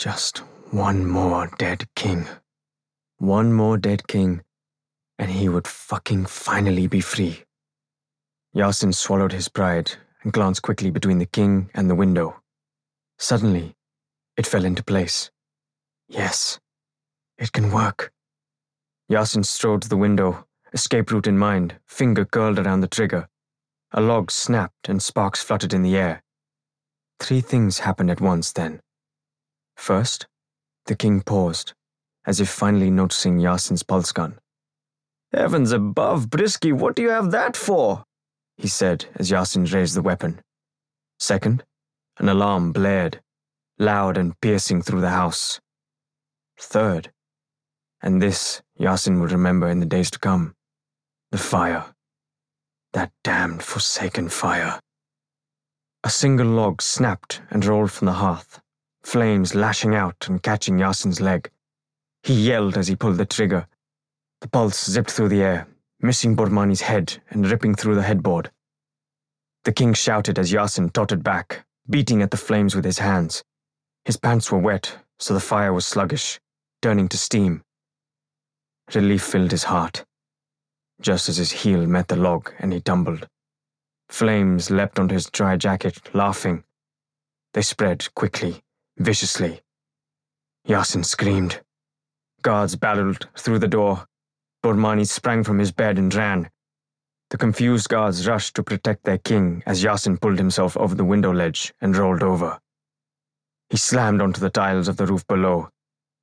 Just one more dead king. One more dead king, and he would fucking finally be free. Yassen swallowed his pride and glanced quickly between the king and the window. Suddenly, it fell into place. Yes, it can work. Yassen strode to the window, escape route in mind, finger curled around the trigger. A log snapped and sparks fluttered in the air. Three things happened at once then. First, the king paused, as if finally noticing Yassen's pulse gun. Heavens above, Brisky, what do you have that for? he said as Yassen raised the weapon. Second, an alarm blared, loud and piercing through the house. Third, and this Yassen would remember in the days to come, the fire. That damned forsaken fire. A single log snapped and rolled from the hearth, flames lashing out and catching Yassen's leg. He yelled as he pulled the trigger. The pulse zipped through the air, missing Bormani's head and ripping through the headboard. The king shouted as Yassen tottered back, beating at the flames with his hands. His pants were wet, so the fire was sluggish, turning to steam. Relief filled his heart, just as his heel met the log and he tumbled. Flames leapt onto his dry jacket, laughing. They spread quickly, viciously. Yassen screamed. Guards battled through the door. Bormani sprang from his bed and ran. The confused guards rushed to protect their king as Yassen pulled himself over the window ledge and rolled over. He slammed onto the tiles of the roof below,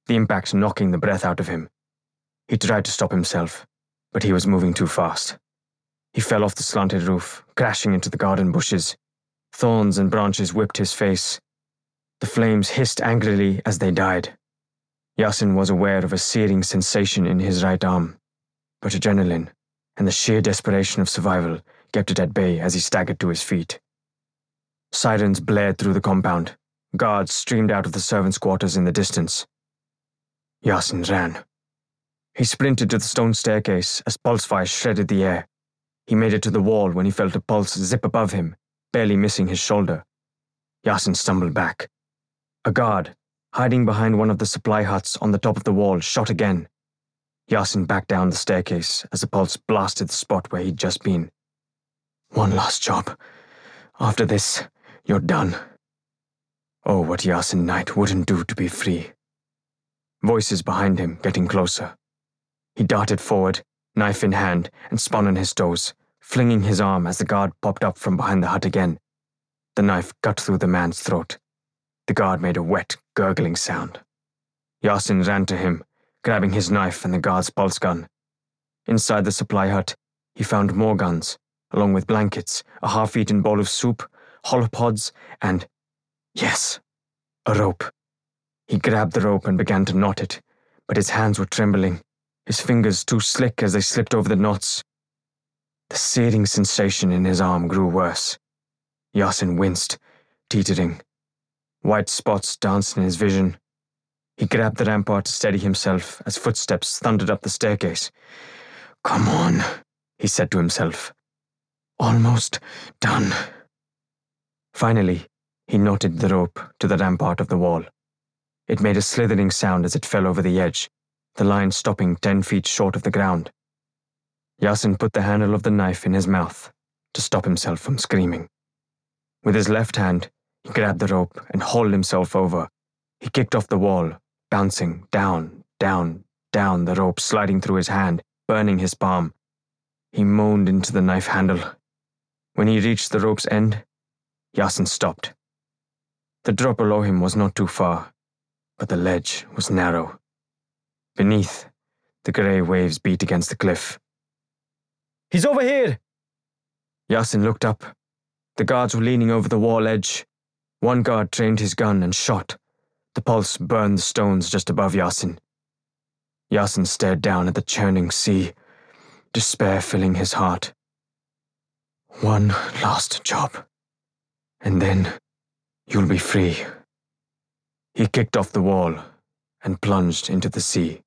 the impact knocking the breath out of him. He tried to stop himself, but he was moving too fast. He fell off the slanted roof, crashing into the garden bushes. Thorns and branches whipped his face. The flames hissed angrily as they died. Yassen was aware of a searing sensation in his right arm, but adrenaline and the sheer desperation of survival kept it at bay as he staggered to his feet. Sirens blared through the compound. Guards streamed out of the servants' quarters in the distance. Yassen ran. He sprinted to the stone staircase as pulse fire shredded the air. He made it to the wall when he felt a pulse zip above him, barely missing his shoulder. Yassen stumbled back. A guard, hiding behind one of the supply huts on the top of the wall, shot again. Yassen backed down the staircase as the pulse blasted the spot where he'd just been. One last job. After this, you're done. Oh, what Yassen Knight wouldn't do to be free. Voices behind him getting closer. He darted forward, knife in hand, and spun on his toes, flinging his arm as the guard popped up from behind the hut again. The knife cut through the man's throat. The guard made a wet, gurgling sound. Yassen ran to him, grabbing his knife and the guard's pulse gun. Inside the supply hut, he found more guns, along with blankets, a half-eaten bowl of soup, holopods, and, yes, a rope. He grabbed the rope and began to knot it, but his hands were trembling, his fingers too slick as they slipped over the knots. The searing sensation in his arm grew worse. Yassen winced, teetering. White spots danced in his vision, he grabbed the rampart to steady himself as footsteps thundered up the staircase. Come on, he said to himself. Almost done. Finally, he knotted the rope to the rampart of the wall. It made a slithering sound as it fell over the edge, the line stopping ten feet short of the ground. Yassen put the handle of the knife in his mouth to stop himself from screaming. With his left hand, grabbed the rope and hauled himself over. He kicked off the wall bouncing down, down, down, the rope sliding through his hand, burning his palm. He moaned into the knife handle. When he reached the rope's end, Yassen stopped. The drop below him was not too far, but the ledge was narrow. Beneath, the grey waves beat against the cliff. He's over here! Yassen looked up. The guards were leaning over the wall edge. One guard trained his gun and shot. The pulse burned the stones just above Yassen. Yassen stared down at the churning sea, despair filling his heart. One last job, and then you'll be free. He kicked off the wall and plunged into the sea.